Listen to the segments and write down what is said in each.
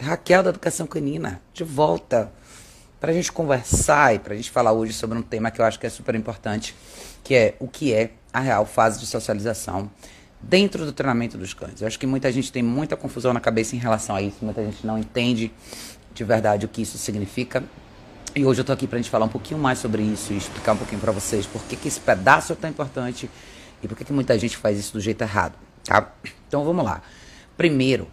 Raquel da Educação Canina, de volta para a gente conversar e para a gente falar hoje sobre um tema que eu acho que é super importante, que é o que é a real fase de socialização dentro do treinamento dos cães. Eu acho que muita gente tem muita confusão na cabeça em relação a isso, muita gente não entende de verdade o que isso significa. E hoje eu estou aqui para a gente falar um pouquinho mais sobre isso e explicar um pouquinho para vocês por que, que esse pedaço é tão importante e por que, que muita gente faz isso do jeito errado, tá? Então vamos lá. Primeiro,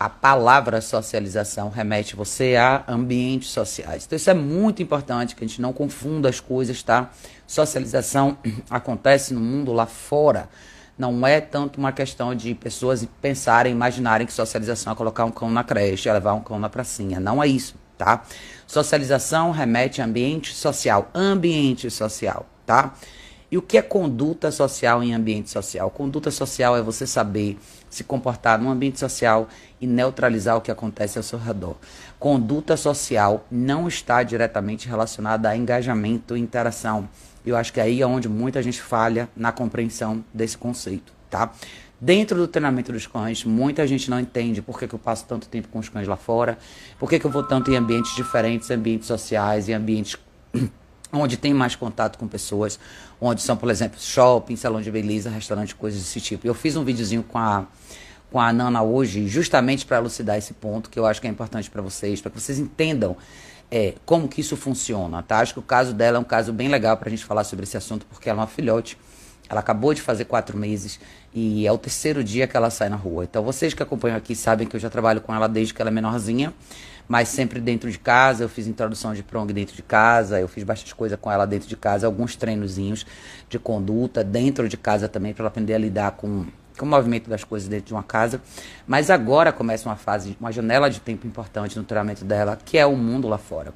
a palavra socialização remete você a ambientes sociais. Então isso é muito importante que a gente não confunda as coisas, tá? Socialização acontece no mundo lá fora. Não é tanto uma questão de pessoas pensarem, imaginarem que socialização é colocar um cão na creche, é levar um cão na pracinha. Não é isso, tá? Socialização remete a ambiente social, ambiente social, tá? E o que é conduta social em ambiente social? Conduta social é você saber se comportar num ambiente social e neutralizar o que acontece ao seu redor. Conduta social não está diretamente relacionada a engajamento e interação. Eu acho que aí é onde muita gente falha na compreensão desse conceito, tá? Dentro do treinamento dos cães, muita gente não entende por que, que eu passo tanto tempo com os cães lá fora, por que, que eu vou tanto em ambientes diferentes, ambientes sociais, em ambientes onde tem mais contato com pessoas, onde são, por exemplo, shopping, salão de beleza, restaurante, coisas desse tipo. Eu fiz um videozinho com a com a Nana hoje, justamente para elucidar esse ponto que eu acho que é importante para vocês, para que vocês entendam é, como que isso funciona, tá? Acho que o caso dela é um caso bem legal para a gente falar sobre esse assunto, porque ela é uma filhote, ela acabou de fazer quatro meses e é o terceiro dia que ela sai na rua. Então vocês que acompanham aqui sabem que eu já trabalho com ela desde que ela é menorzinha mas sempre dentro de casa. Eu fiz introdução de prong dentro de casa, eu fiz bastante coisa com ela dentro de casa, alguns treinozinhos de conduta dentro de casa também, para ela aprender a lidar com, com o movimento das coisas dentro de uma casa. Mas agora começa uma fase, uma janela de tempo importante no treinamento dela, que é o mundo lá fora.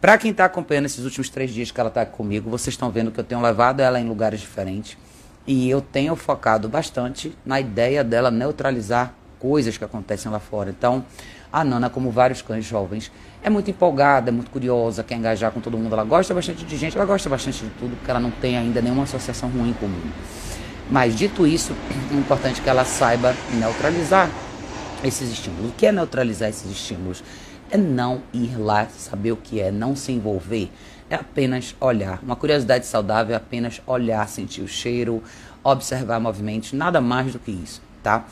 Para quem está acompanhando esses últimos três dias que ela está comigo, vocês estão vendo que eu tenho levado ela em lugares diferentes. E eu tenho focado bastante na ideia dela neutralizar coisas que acontecem lá fora. Então, a Nana, como vários cães jovens, é muito empolgada, é muito curiosa, quer engajar com todo mundo. Ela gosta bastante de gente, ela gosta bastante de tudo, porque ela não tem ainda nenhuma associação ruim com o mundo. Mas dito isso, é importante que ela saiba neutralizar esses estímulos. O que é neutralizar esses estímulos? É não ir lá saber o que é, não se envolver. É apenas olhar. Uma curiosidade saudável é apenas olhar, sentir o cheiro, observar movimentos, nada mais do que isso, tá?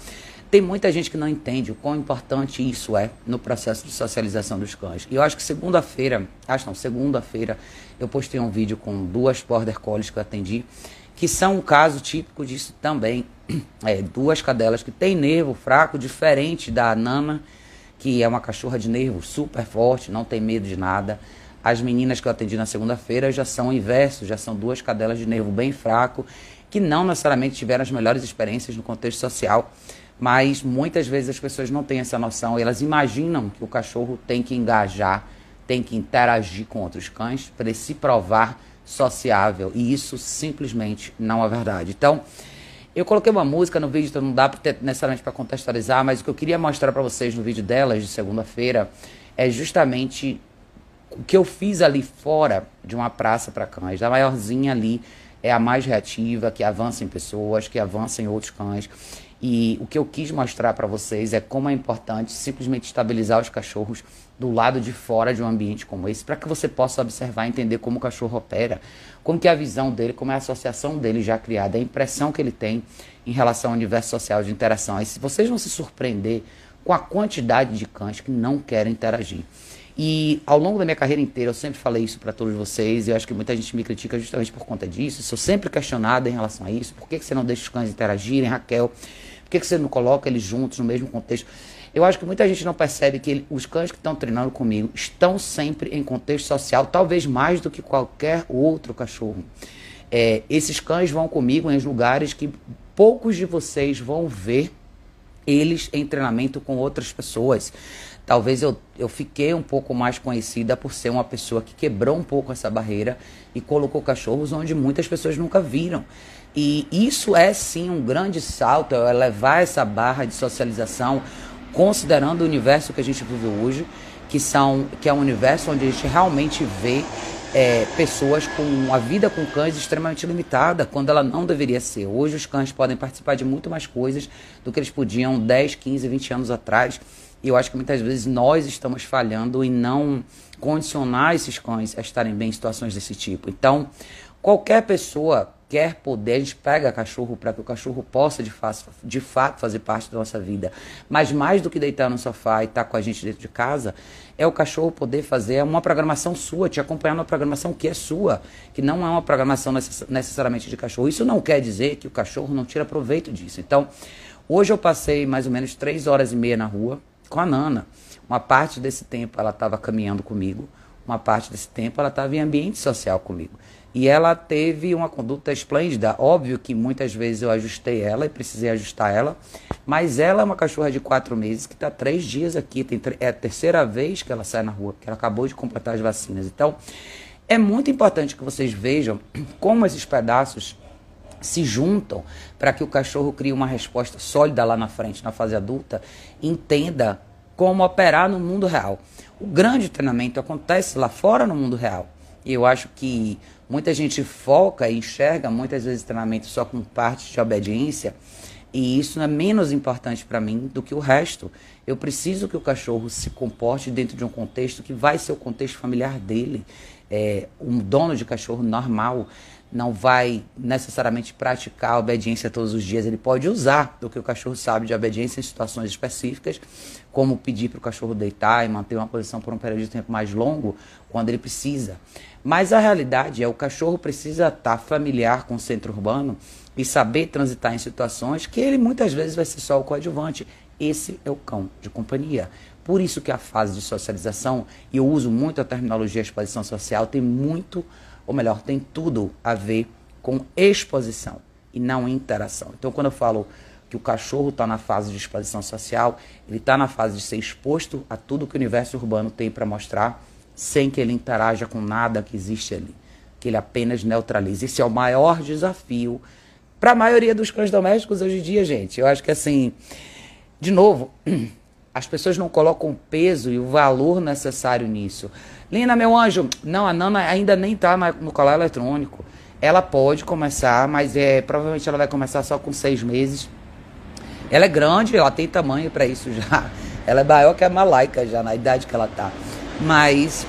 Tem muita gente que não entende o quão importante isso é no processo de socialização dos cães. E eu acho que segunda-feira, acho não, segunda-feira, eu postei um vídeo com duas Border Collies que eu atendi, que são um caso típico disso também. É, duas cadelas que têm nervo fraco, diferente da Nana, que é uma cachorra de nervo super forte, não tem medo de nada. As meninas que eu atendi na segunda-feira já são o inverso, já são duas cadelas de nervo bem fraco, que não necessariamente tiveram as melhores experiências no contexto social mas muitas vezes as pessoas não têm essa noção, elas imaginam que o cachorro tem que engajar, tem que interagir com outros cães para se provar sociável, e isso simplesmente não é verdade. Então, eu coloquei uma música no vídeo, então não dá necessariamente para contextualizar, mas o que eu queria mostrar para vocês no vídeo delas de segunda-feira é justamente o que eu fiz ali fora de uma praça para cães. A maiorzinha ali é a mais reativa, que avança em pessoas, que avança em outros cães. E o que eu quis mostrar para vocês é como é importante simplesmente estabilizar os cachorros do lado de fora de um ambiente como esse, para que você possa observar e entender como o cachorro opera, como que é a visão dele, como é a associação dele já criada, a impressão que ele tem em relação ao universo social de interação. Aí vocês vão se surpreender com a quantidade de cães que não querem interagir. E ao longo da minha carreira inteira, eu sempre falei isso para todos vocês, e eu acho que muita gente me critica justamente por conta disso. Sou sempre questionada em relação a isso. Por que, que você não deixa os cães interagirem, Raquel? Por que, que você não coloca eles juntos no mesmo contexto? Eu acho que muita gente não percebe que ele, os cães que estão treinando comigo estão sempre em contexto social, talvez mais do que qualquer outro cachorro. É, esses cães vão comigo em lugares que poucos de vocês vão ver eles em treinamento com outras pessoas. Talvez eu, eu fiquei um pouco mais conhecida por ser uma pessoa que quebrou um pouco essa barreira e colocou cachorros onde muitas pessoas nunca viram. E isso é sim um grande salto, é levar essa barra de socialização, considerando o universo que a gente vive hoje, que, são, que é um universo onde a gente realmente vê é, pessoas com a vida com cães extremamente limitada, quando ela não deveria ser. Hoje os cães podem participar de muito mais coisas do que eles podiam 10, 15, 20 anos atrás. E eu acho que muitas vezes nós estamos falhando em não condicionar esses cães a estarem bem em situações desse tipo. Então, qualquer pessoa quer poder, a gente pega cachorro para que o cachorro possa de, fato, de fato fazer parte da nossa vida. Mas mais do que deitar no sofá e estar tá com a gente dentro de casa, é o cachorro poder fazer uma programação sua, te acompanhar numa programação que é sua, que não é uma programação necess necessariamente de cachorro. Isso não quer dizer que o cachorro não tira proveito disso. Então, hoje eu passei mais ou menos três horas e meia na rua com a Nana. Uma parte desse tempo ela estava caminhando comigo, uma parte desse tempo ela estava em ambiente social comigo. E ela teve uma conduta esplêndida. Óbvio que muitas vezes eu ajustei ela e precisei ajustar ela. Mas ela é uma cachorra de quatro meses que está três dias aqui. Tem, é a terceira vez que ela sai na rua, porque ela acabou de completar as vacinas. Então, é muito importante que vocês vejam como esses pedaços se juntam para que o cachorro crie uma resposta sólida lá na frente, na fase adulta, entenda como operar no mundo real. O grande treinamento acontece lá fora no mundo real. E eu acho que muita gente foca e enxerga muitas vezes treinamento só com parte de obediência. E isso é menos importante para mim do que o resto. Eu preciso que o cachorro se comporte dentro de um contexto que vai ser o contexto familiar dele. É, um dono de cachorro normal não vai necessariamente praticar a obediência todos os dias. Ele pode usar do que o cachorro sabe de obediência em situações específicas, como pedir para o cachorro deitar e manter uma posição por um período de tempo mais longo, quando ele precisa. Mas a realidade é o cachorro precisa estar familiar com o centro urbano e saber transitar em situações que ele muitas vezes vai ser só o coadjuvante. Esse é o cão de companhia. Por isso que a fase de socialização, e eu uso muito a terminologia exposição social, tem muito, ou melhor, tem tudo a ver com exposição e não interação. Então, quando eu falo que o cachorro está na fase de exposição social, ele está na fase de ser exposto a tudo que o universo urbano tem para mostrar sem que ele interaja com nada que existe ali, que ele apenas neutralize. Esse é o maior desafio para a maioria dos cães domésticos hoje em dia, gente. Eu acho que assim, de novo, as pessoas não colocam o peso e o valor necessário nisso. Lina, meu anjo, não, a Nana ainda nem está no colar eletrônico. Ela pode começar, mas é provavelmente ela vai começar só com seis meses. Ela é grande, ela tem tamanho para isso já. Ela é maior que a Malaika já na idade que ela tá. Mas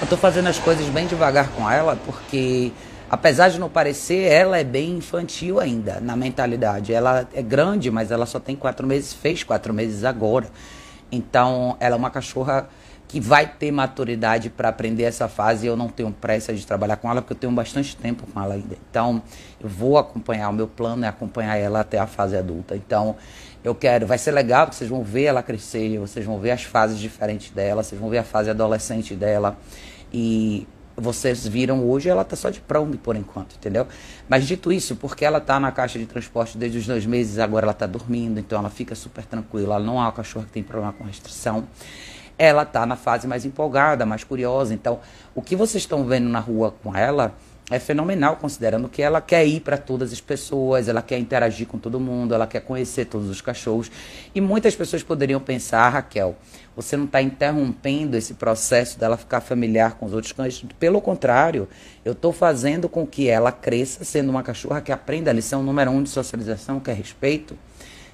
eu tô fazendo as coisas bem devagar com ela, porque apesar de não parecer, ela é bem infantil ainda na mentalidade. Ela é grande, mas ela só tem quatro meses, fez quatro meses agora. Então, ela é uma cachorra que vai ter maturidade para aprender essa fase. Eu não tenho pressa de trabalhar com ela, porque eu tenho bastante tempo com ela ainda. Então, eu vou acompanhar. O meu plano é acompanhar ela até a fase adulta. Então, eu quero, vai ser legal, porque vocês vão ver ela crescer, vocês vão ver as fases diferentes dela, vocês vão ver a fase adolescente dela. E vocês viram hoje, ela tá só de prong por enquanto, entendeu? Mas dito isso, porque ela tá na caixa de transporte desde os dois meses, agora ela tá dormindo, então ela fica super tranquila, ela não é uma cachorra que tem problema com restrição. Ela tá na fase mais empolgada, mais curiosa. Então, o que vocês estão vendo na rua com ela é fenomenal, considerando que ela quer ir para todas as pessoas, ela quer interagir com todo mundo, ela quer conhecer todos os cachorros. E muitas pessoas poderiam pensar, ah, Raquel, você não está interrompendo esse processo dela ficar familiar com os outros cães. Pelo contrário, eu estou fazendo com que ela cresça sendo uma cachorra que aprenda a lição número um de socialização, que é respeito.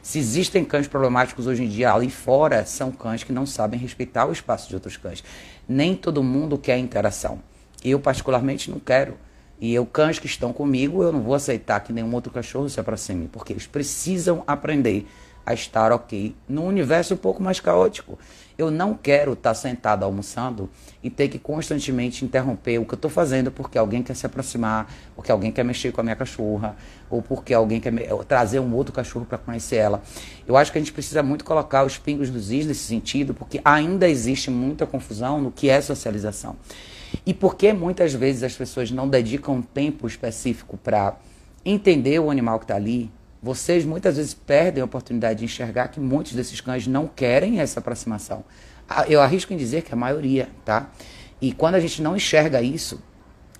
Se existem cães problemáticos hoje em dia ali fora, são cães que não sabem respeitar o espaço de outros cães. Nem todo mundo quer interação. Eu, particularmente, não quero. E eu, cães que estão comigo, eu não vou aceitar que nenhum outro cachorro se aproxime, porque eles precisam aprender a estar ok num universo um pouco mais caótico. Eu não quero estar sentado almoçando e ter que constantemente interromper o que eu estou fazendo porque alguém quer se aproximar, porque alguém quer mexer com a minha cachorra, ou porque alguém quer trazer um outro cachorro para conhecer ela. Eu acho que a gente precisa muito colocar os pingos nos is nesse sentido, porque ainda existe muita confusão no que é socialização. E por que muitas vezes as pessoas não dedicam um tempo específico para entender o animal que está ali? Vocês muitas vezes perdem a oportunidade de enxergar que muitos desses cães não querem essa aproximação. Eu arrisco em dizer que a maioria, tá? E quando a gente não enxerga isso,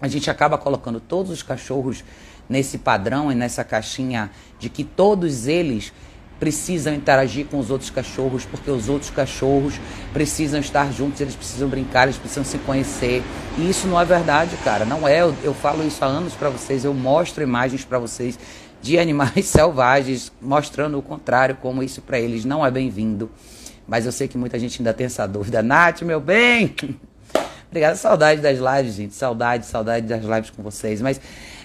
a gente acaba colocando todos os cachorros nesse padrão e nessa caixinha de que todos eles precisam interagir com os outros cachorros, porque os outros cachorros precisam estar juntos, eles precisam brincar, eles precisam se conhecer. E isso não é verdade, cara. Não é. Eu, eu falo isso há anos para vocês, eu mostro imagens para vocês de animais selvagens, mostrando o contrário, como isso para eles não é bem-vindo. Mas eu sei que muita gente ainda tem essa dúvida. Nath, meu bem! Obrigado, saudade das lives, gente. Saudade, saudade das lives com vocês. Mas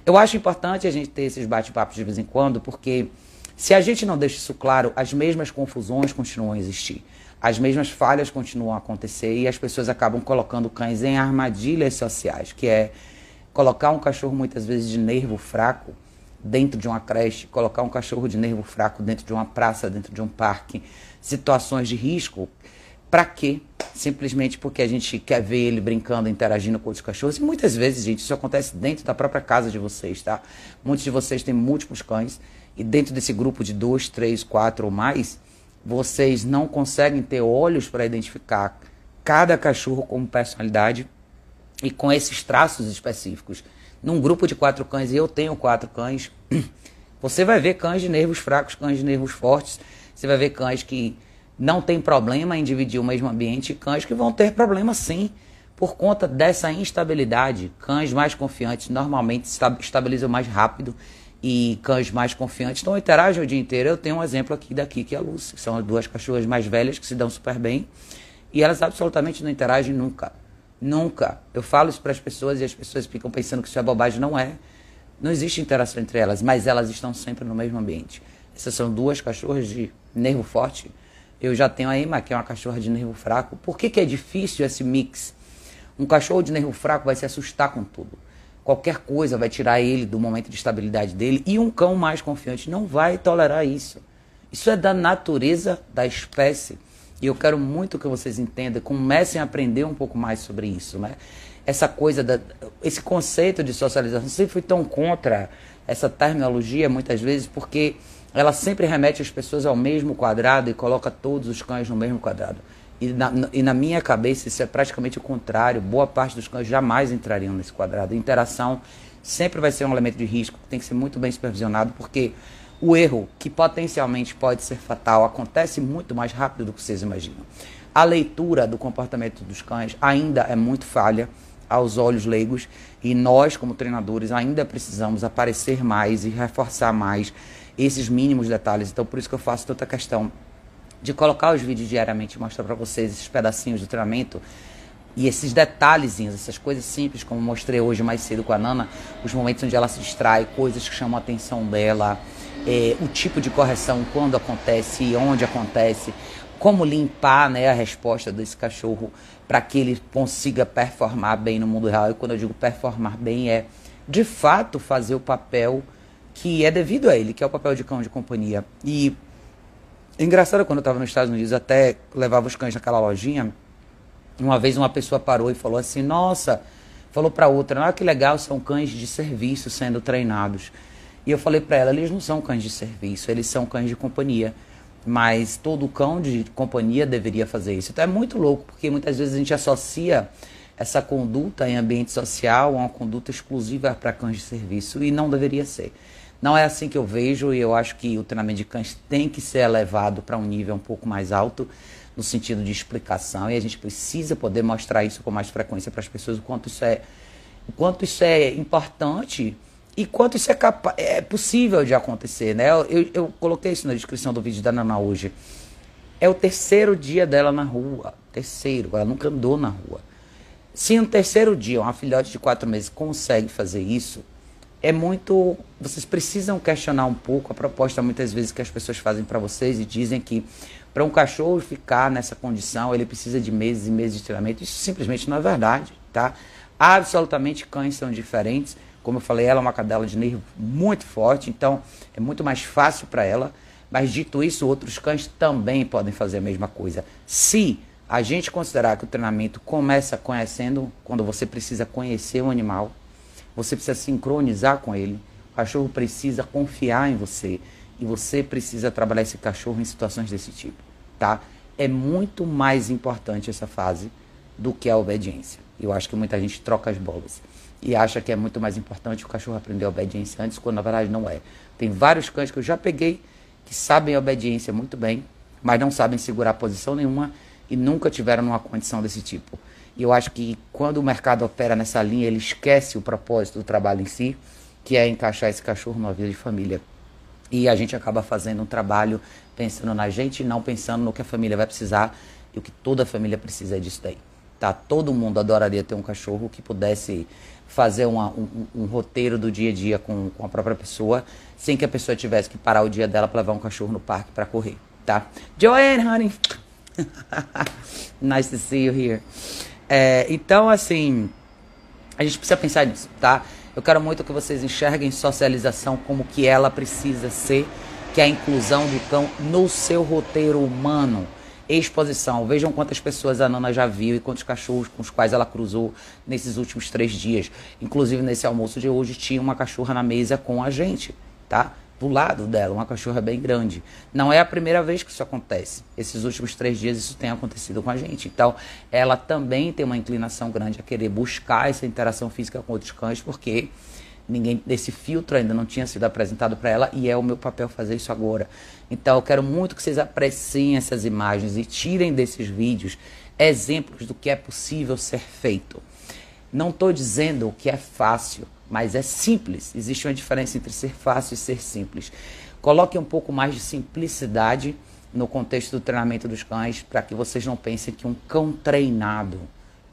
eu acho importante a gente ter esses bate-papos de vez em quando, porque se a gente não deixa isso claro, as mesmas confusões continuam a existir. As mesmas falhas continuam a acontecer e as pessoas acabam colocando cães em armadilhas sociais, que é colocar um cachorro muitas vezes de nervo fraco dentro de uma creche, colocar um cachorro de nervo fraco dentro de uma praça, dentro de um parque, situações de risco. Para quê? Simplesmente porque a gente quer ver ele brincando, interagindo com outros cachorros. E muitas vezes, gente, isso acontece dentro da própria casa de vocês, tá? Muitos de vocês têm múltiplos cães e dentro desse grupo de dois, três, quatro ou mais, vocês não conseguem ter olhos para identificar cada cachorro como personalidade e com esses traços específicos. Num grupo de quatro cães, e eu tenho quatro cães, você vai ver cães de nervos fracos, cães de nervos fortes, você vai ver cães que não tem problema em dividir o mesmo ambiente e cães que vão ter problema sim por conta dessa instabilidade. Cães mais confiantes normalmente estabilizam mais rápido e cães mais confiantes não interagem o dia inteiro. Eu tenho um exemplo aqui daqui que é a Lucy, que são duas cachorras mais velhas que se dão super bem e elas absolutamente não interagem nunca. Nunca. Eu falo isso para as pessoas e as pessoas ficam pensando que isso é bobagem. Não é. Não existe interação entre elas, mas elas estão sempre no mesmo ambiente. Essas são duas cachorras de nervo forte. Eu já tenho a Emma, que é uma cachorra de nervo fraco. Por que, que é difícil esse mix? Um cachorro de nervo fraco vai se assustar com tudo. Qualquer coisa vai tirar ele do momento de estabilidade dele. E um cão mais confiante não vai tolerar isso. Isso é da natureza da espécie. E eu quero muito que vocês entendam, comecem a aprender um pouco mais sobre isso, né? Essa coisa, da, esse conceito de socialização, sempre fui tão contra essa terminologia, muitas vezes, porque ela sempre remete as pessoas ao mesmo quadrado e coloca todos os cães no mesmo quadrado. E na, e na minha cabeça isso é praticamente o contrário. Boa parte dos cães jamais entrariam nesse quadrado. Interação sempre vai ser um elemento de risco que tem que ser muito bem supervisionado, porque o erro, que potencialmente pode ser fatal, acontece muito mais rápido do que vocês imaginam. A leitura do comportamento dos cães ainda é muito falha aos olhos leigos e nós, como treinadores, ainda precisamos aparecer mais e reforçar mais esses mínimos detalhes. Então, por isso que eu faço tanta questão de colocar os vídeos diariamente mostrar para vocês esses pedacinhos do treinamento e esses detalhezinhos, essas coisas simples, como mostrei hoje mais cedo com a Nana, os momentos onde ela se distrai, coisas que chamam a atenção dela é, o tipo de correção, quando acontece e onde acontece, como limpar né, a resposta desse cachorro para que ele consiga performar bem no mundo real. E quando eu digo performar bem, é de fato fazer o papel que é devido a ele, que é o papel de cão de companhia. E engraçado, quando eu estava nos Estados Unidos, até levava os cães naquela lojinha, uma vez uma pessoa parou e falou assim: Nossa, falou para outra, olha que legal, são cães de serviço sendo treinados. E eu falei para ela, eles não são cães de serviço, eles são cães de companhia. Mas todo cão de companhia deveria fazer isso. Então é muito louco, porque muitas vezes a gente associa essa conduta em ambiente social a uma conduta exclusiva para cães de serviço e não deveria ser. Não é assim que eu vejo e eu acho que o treinamento de cães tem que ser elevado para um nível um pouco mais alto no sentido de explicação e a gente precisa poder mostrar isso com mais frequência para as pessoas o quanto isso é o quanto isso é importante e quanto isso é, é possível de acontecer, né? Eu, eu, coloquei isso na descrição do vídeo da Nana hoje. É o terceiro dia dela na rua. Terceiro, ela nunca andou na rua. Se no terceiro dia uma filhote de quatro meses consegue fazer isso, é muito. Vocês precisam questionar um pouco a proposta muitas vezes que as pessoas fazem para vocês e dizem que para um cachorro ficar nessa condição ele precisa de meses e meses de treinamento. Isso simplesmente não é verdade, tá? Absolutamente cães são diferentes como eu falei, ela é uma cadela de nervo muito forte, então é muito mais fácil para ela. Mas dito isso, outros cães também podem fazer a mesma coisa. Se a gente considerar que o treinamento começa conhecendo, quando você precisa conhecer o animal, você precisa sincronizar com ele, o cachorro precisa confiar em você e você precisa trabalhar esse cachorro em situações desse tipo, tá? É muito mais importante essa fase do que a obediência. Eu acho que muita gente troca as bolas e acha que é muito mais importante o cachorro aprender a obediência antes, quando na verdade não é. Tem vários cães que eu já peguei que sabem a obediência muito bem, mas não sabem segurar posição nenhuma e nunca tiveram numa condição desse tipo. E eu acho que quando o mercado opera nessa linha, ele esquece o propósito do trabalho em si, que é encaixar esse cachorro numa vida de família. E a gente acaba fazendo um trabalho pensando na gente não pensando no que a família vai precisar e o que toda a família precisa é disso daí. Tá? Todo mundo adoraria ter um cachorro que pudesse fazer uma, um, um, roteiro do dia a dia com, com a própria pessoa, sem que a pessoa tivesse que parar o dia dela para levar um cachorro no parque para correr, tá? Joanne, honey. nice to see you here. É, então, assim, a gente precisa pensar nisso, tá? Eu quero muito que vocês enxerguem socialização como que ela precisa ser, que é a inclusão do cão no seu roteiro humano. Exposição. Vejam quantas pessoas a Nana já viu e quantos cachorros com os quais ela cruzou nesses últimos três dias. Inclusive, nesse almoço de hoje, tinha uma cachorra na mesa com a gente, tá? Do lado dela, uma cachorra bem grande. Não é a primeira vez que isso acontece. Esses últimos três dias isso tem acontecido com a gente. Então, ela também tem uma inclinação grande a querer buscar essa interação física com outros cães, porque ninguém desse filtro ainda não tinha sido apresentado para ela e é o meu papel fazer isso agora. Então, eu quero muito que vocês apreciem essas imagens e tirem desses vídeos exemplos do que é possível ser feito. Não estou dizendo que é fácil mas é simples. Existe uma diferença entre ser fácil e ser simples. Coloque um pouco mais de simplicidade no contexto do treinamento dos cães, para que vocês não pensem que um cão treinado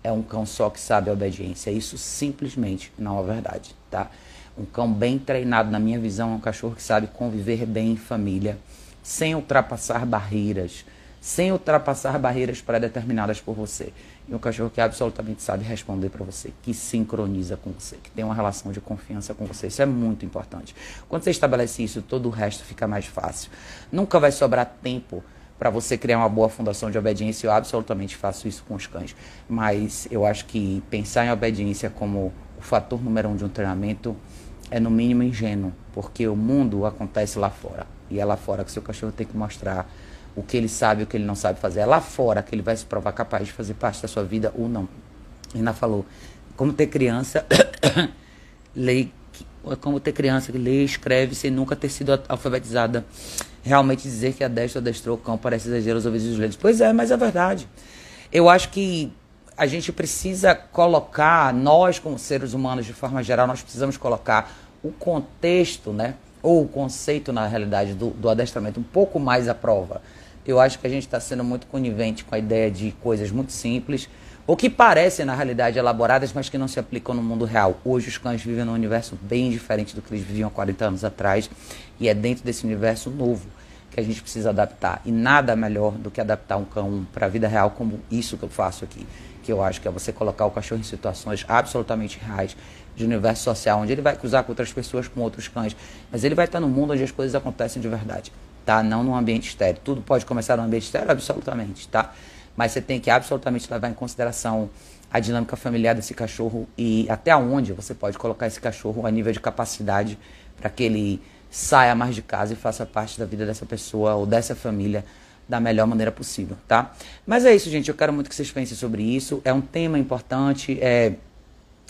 é um cão só que sabe a obediência. Isso simplesmente não é verdade, tá? Um cão bem treinado, na minha visão, é um cachorro que sabe conviver bem em família, sem ultrapassar barreiras, sem ultrapassar barreiras pré-determinadas por você e um cachorro que absolutamente sabe responder para você, que sincroniza com você, que tem uma relação de confiança com você. Isso é muito importante. Quando você estabelece isso, todo o resto fica mais fácil. Nunca vai sobrar tempo para você criar uma boa fundação de obediência. Eu absolutamente faço isso com os cães. Mas eu acho que pensar em obediência como o fator número um de um treinamento é no mínimo ingênuo, porque o mundo acontece lá fora. E é lá fora que seu cachorro tem que mostrar o que ele sabe e o que ele não sabe fazer. É lá fora que ele vai se provar capaz de fazer parte da sua vida ou não. Ana falou, como ter criança, lê, como ter criança que lê, escreve sem nunca ter sido alfabetizada. Realmente dizer que a destra adestrou o cão parece exagero aos ouvidos dos leitos. Pois é, mas é verdade. Eu acho que a gente precisa colocar, nós como seres humanos de forma geral, nós precisamos colocar o contexto, né? Ou o conceito, na realidade, do, do adestramento um pouco mais à prova eu acho que a gente está sendo muito conivente com a ideia de coisas muito simples, ou que parecem, na realidade, elaboradas, mas que não se aplicam no mundo real. Hoje os cães vivem num universo bem diferente do que eles viviam há 40 anos atrás, e é dentro desse universo novo que a gente precisa adaptar. E nada melhor do que adaptar um cão para a vida real, como isso que eu faço aqui. Que eu acho que é você colocar o cachorro em situações absolutamente reais de universo social, onde ele vai cruzar com outras pessoas, com outros cães, mas ele vai estar no mundo onde as coisas acontecem de verdade tá? Não num ambiente estéreo. Tudo pode começar num ambiente estéreo, absolutamente, tá? Mas você tem que absolutamente levar em consideração a dinâmica familiar desse cachorro e até onde você pode colocar esse cachorro a nível de capacidade para que ele saia mais de casa e faça parte da vida dessa pessoa ou dessa família da melhor maneira possível, tá? Mas é isso, gente. Eu quero muito que vocês pensem sobre isso. É um tema importante. É...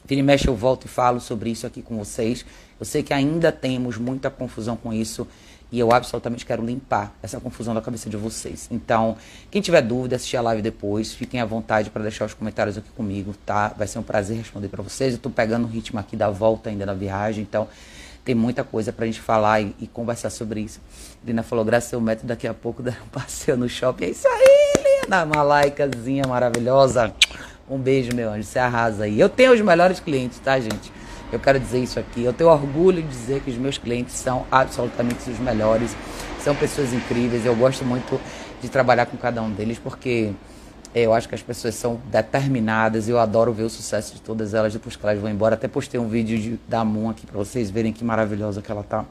Vira e mexe, eu volto e falo sobre isso aqui com vocês. Eu sei que ainda temos muita confusão com isso. E eu absolutamente quero limpar essa confusão da cabeça de vocês. Então, quem tiver dúvida, assistir a live depois, fiquem à vontade para deixar os comentários aqui comigo, tá? Vai ser um prazer responder para vocês. Eu estou pegando o ritmo aqui da volta ainda na viagem, então tem muita coisa para a gente falar e, e, conversar sobre isso. Lina falou, graças ao método, daqui a pouco dá um passeio no shopping. É isso aí, Lina! Uma laicazinha maravilhosa. Um beijo, meu anjo. Você arrasa aí. Eu tenho os melhores clientes, tá, gente? Eu quero dizer isso aqui. Eu tenho orgulho de dizer que os meus clientes são absolutamente os melhores. São pessoas incríveis. Eu gosto muito de trabalhar com cada um deles porque eu acho que as pessoas são determinadas. Eu adoro ver o sucesso de todas elas depois que elas vão embora. Até postei um vídeo de, da Moon aqui para vocês verem que maravilhosa que ela tá.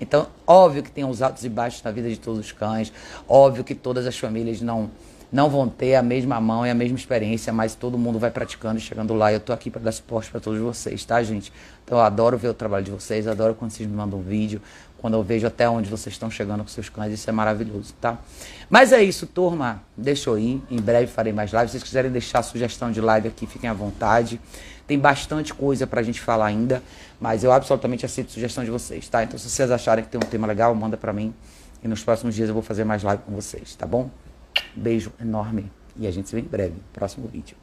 Então, óbvio que tem os altos e baixos na vida de todos os cães. Óbvio que todas as famílias não não vão ter a mesma mão e a mesma experiência, mas todo mundo vai praticando e chegando lá. Eu tô aqui para dar suporte para todos vocês, tá, gente? Então eu adoro ver o trabalho de vocês, adoro quando vocês me mandam um vídeo, quando eu vejo até onde vocês estão chegando com seus cães, isso é maravilhoso, tá? Mas é isso, turma. Deixa eu ir. Em breve farei mais lives. Se vocês quiserem deixar sugestão de live aqui, fiquem à vontade. Tem bastante coisa pra gente falar ainda, mas eu absolutamente aceito sugestão de vocês, tá? Então se vocês acharem que tem um tema legal, manda pra mim. E nos próximos dias eu vou fazer mais live com vocês, tá bom? Beijo enorme e a gente se vê em breve. Próximo vídeo.